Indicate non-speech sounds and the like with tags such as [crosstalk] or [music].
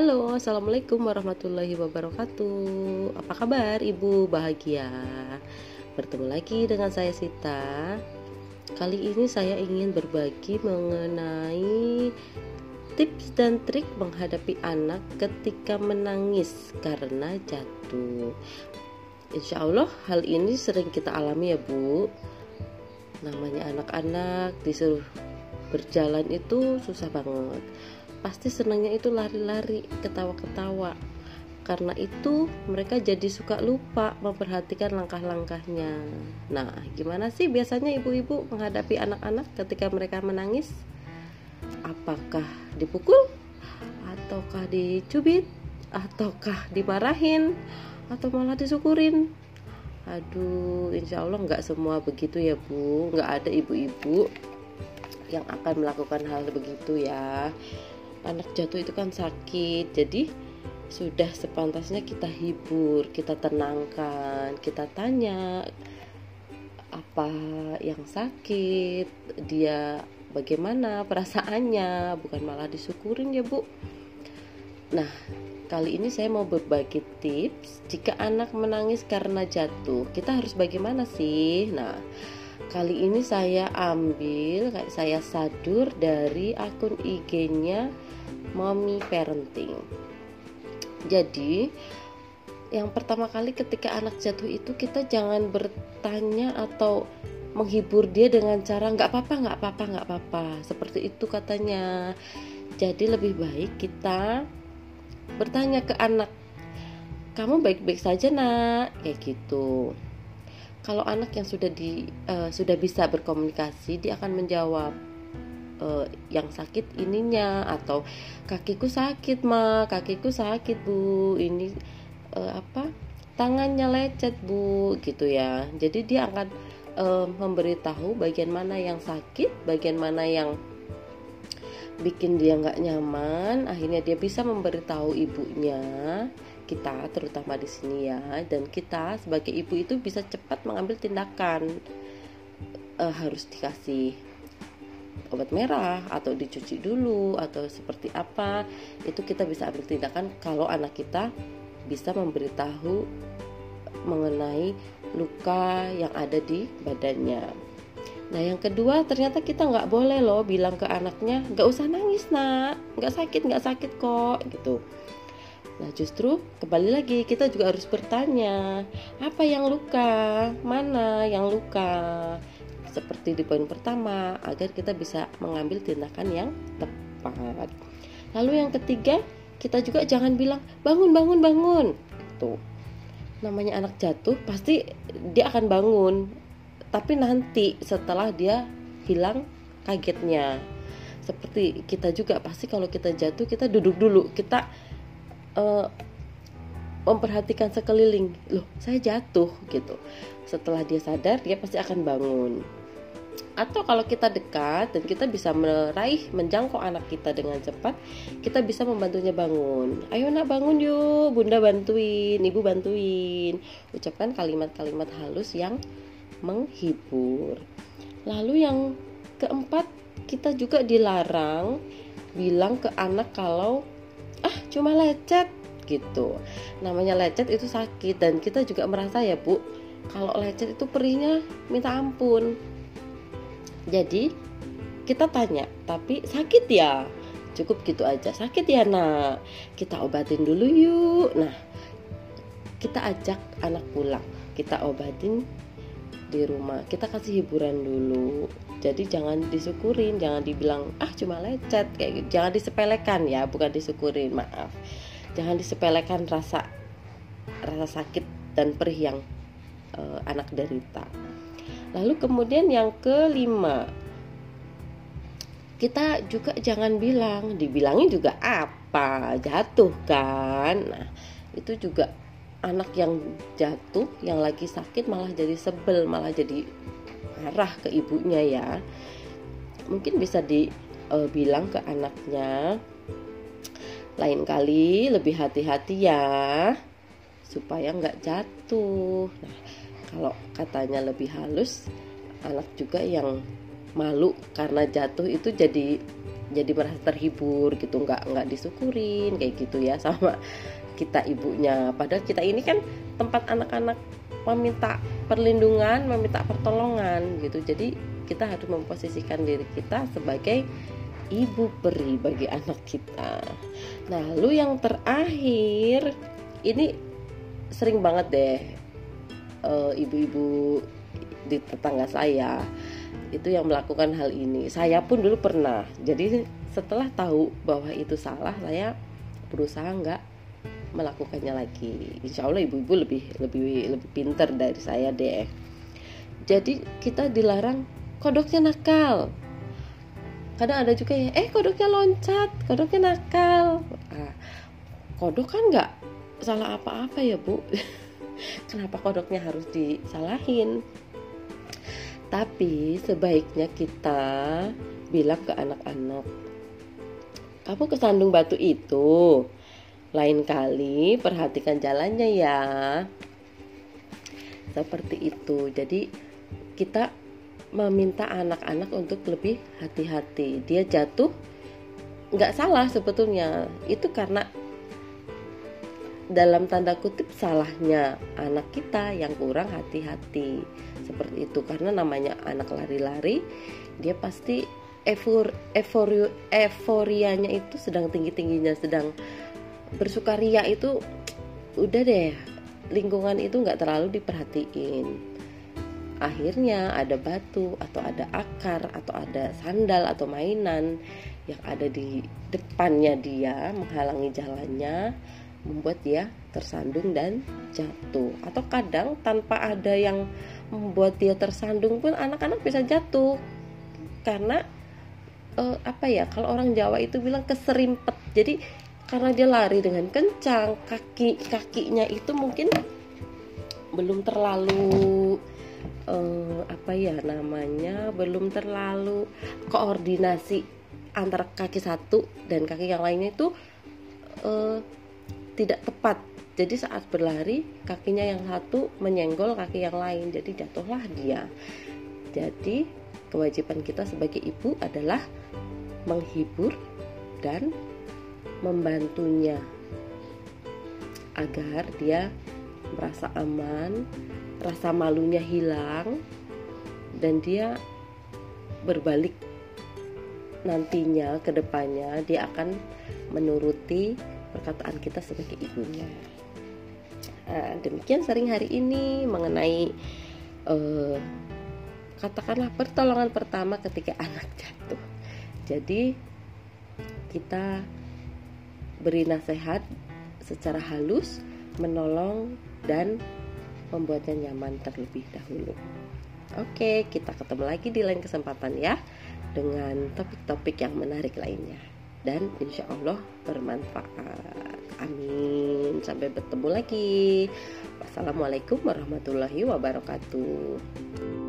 Halo, Assalamualaikum warahmatullahi wabarakatuh. Apa kabar ibu? Bahagia? Bertemu lagi dengan saya Sita. Kali ini saya ingin berbagi mengenai tips dan trik menghadapi anak ketika menangis karena jatuh. Insya Allah hal ini sering kita alami ya bu. Namanya anak-anak disuruh berjalan itu susah banget pasti senangnya itu lari-lari ketawa-ketawa. Karena itu mereka jadi suka lupa memperhatikan langkah-langkahnya. Nah gimana sih biasanya ibu-ibu menghadapi anak-anak ketika mereka menangis? Apakah dipukul? Ataukah dicubit? Ataukah dimarahin? Atau malah disyukurin aduh insya Allah nggak semua begitu ya bu. Nggak ada ibu-ibu yang akan melakukan hal begitu ya anak jatuh itu kan sakit jadi sudah sepantasnya kita hibur kita tenangkan kita tanya apa yang sakit dia bagaimana perasaannya bukan malah disyukurin ya bu. Nah kali ini saya mau berbagi tips jika anak menangis karena jatuh kita harus bagaimana sih? Nah kali ini saya ambil saya sadur dari akun IG-nya mommy parenting. Jadi, yang pertama kali ketika anak jatuh itu kita jangan bertanya atau menghibur dia dengan cara nggak apa-apa nggak apa-apa nggak apa-apa. Seperti itu katanya. Jadi lebih baik kita bertanya ke anak kamu baik-baik saja nak. Kayak gitu. Kalau anak yang sudah di uh, sudah bisa berkomunikasi dia akan menjawab uh, yang sakit ininya atau kakiku sakit ma. Kakiku sakit bu. Ini uh, apa? Tangannya lecet bu gitu ya. Jadi dia akan uh, memberitahu bagian mana yang sakit bagian mana yang bikin dia nggak nyaman. Akhirnya dia bisa memberitahu ibunya kita terutama di sini ya. Dan kita sebagai ibu itu bisa cepat mengambil tindakan uh, harus dikasih obat merah atau dicuci dulu atau seperti apa itu kita bisa ambil tindakan kalau anak kita bisa memberitahu mengenai luka yang ada di badannya. Nah yang kedua ternyata kita nggak boleh loh bilang ke anaknya nggak usah nangis nak nggak sakit nggak sakit kok gitu. Nah justru kembali lagi kita juga harus bertanya apa yang luka mana yang luka seperti di poin pertama agar kita bisa mengambil tindakan yang tepat. Lalu yang ketiga, kita juga jangan bilang bangun bangun bangun. Itu namanya anak jatuh pasti dia akan bangun. Tapi nanti setelah dia hilang kagetnya. Seperti kita juga pasti kalau kita jatuh kita duduk dulu, kita uh, memperhatikan sekeliling. Loh, saya jatuh gitu. Setelah dia sadar, dia pasti akan bangun. Atau kalau kita dekat dan kita bisa meraih menjangkau anak kita dengan cepat kita bisa membantunya bangun. Ayo nak bangun yuk. Bunda bantuin ibu bantuin. Ucapkan kalimat-kalimat halus yang menghibur. Lalu yang keempat kita juga dilarang bilang ke anak kalau ah cuma lecet gitu namanya lecet itu sakit dan kita juga merasa ya bu kalau lecet itu perihnya minta ampun jadi kita tanya, tapi sakit ya? Cukup gitu aja. Sakit ya, Nak? Kita obatin dulu yuk. Nah, kita ajak anak pulang. Kita obatin di rumah. Kita kasih hiburan dulu. Jadi jangan disyukurin, jangan dibilang ah cuma lecet kayak gitu. Jangan disepelekan ya, bukan disyukurin, maaf. Jangan disepelekan rasa rasa sakit dan perih yang uh, anak derita. Lalu kemudian yang kelima, kita juga jangan bilang, dibilangin juga apa, jatuh kan. Nah, itu juga anak yang jatuh, yang lagi sakit malah jadi sebel, malah jadi marah ke ibunya ya. Mungkin bisa dibilang e, ke anaknya, lain kali lebih hati-hati ya, supaya nggak jatuh. Nah, kalau katanya lebih halus anak juga yang malu karena jatuh itu jadi jadi merasa terhibur gitu nggak nggak disyukurin kayak gitu ya [laughs] sama kita ibunya padahal kita ini kan tempat anak-anak meminta perlindungan meminta pertolongan gitu jadi kita harus memposisikan diri kita sebagai ibu peri bagi anak kita. Nah lalu yang terakhir ini sering banget deh eh, ibu-ibu di tetangga saya itu yang melakukan hal ini. Saya pun dulu pernah. Jadi setelah tahu bahwa itu salah saya berusaha nggak melakukannya lagi. Insya Allah ibu-ibu lebih lebih lebih pinter dari saya deh. Jadi kita dilarang kodoknya nakal kadang ada juga ya eh kodoknya loncat kodoknya nakal nah, kodok kan nggak salah apa-apa ya bu [laughs] kenapa kodoknya harus disalahin tapi sebaiknya kita bilang ke anak-anak, kamu kesandung batu itu. Lain kali perhatikan jalannya ya. Seperti itu. Jadi kita meminta anak-anak untuk lebih hati-hati. Dia jatuh nggak salah sebetulnya. Itu karena dalam tanda kutip salahnya anak kita yang kurang hati-hati seperti itu karena namanya anak lari-lari dia pasti efor euforia euforianya itu sedang tinggi-tingginya sedang bersukaria itu udah deh lingkungan itu nggak terlalu diperhatiin akhirnya ada batu atau ada akar atau ada sandal atau mainan yang ada di depannya dia menghalangi jalannya membuat dia tersandung dan jatuh. Atau kadang tanpa ada yang membuat dia tersandung pun anak-anak bisa jatuh. Karena uh, apa ya kalau orang Jawa itu bilang keserimpet. Jadi karena dia lari dengan kencang kaki kakinya itu mungkin belum terlalu uh, apa ya namanya belum terlalu koordinasi antara kaki satu dan kaki yang lainnya itu uh, tidak tepat. Jadi saat berlari kakinya yang satu menyenggol kaki yang lain jadi jatuhlah dia. Jadi kewajiban kita sebagai ibu adalah menghibur dan membantunya agar dia merasa aman, rasa malunya hilang dan dia berbalik nantinya ke depannya dia akan menuruti perkataan kita sebagai ibunya. Nah, demikian sering hari ini mengenai uh, katakanlah pertolongan pertama ketika [laughs] anak jatuh. Jadi kita beri nasihat secara halus, menolong dan membuatnya nyaman terlebih dahulu. Oke, kita ketemu lagi di lain kesempatan ya dengan topik-topik yang menarik lainnya dan insya Allah bermanfaat. Amin. Sampai bertemu lagi. Wassalamualaikum warahmatullahi wabarakatuh.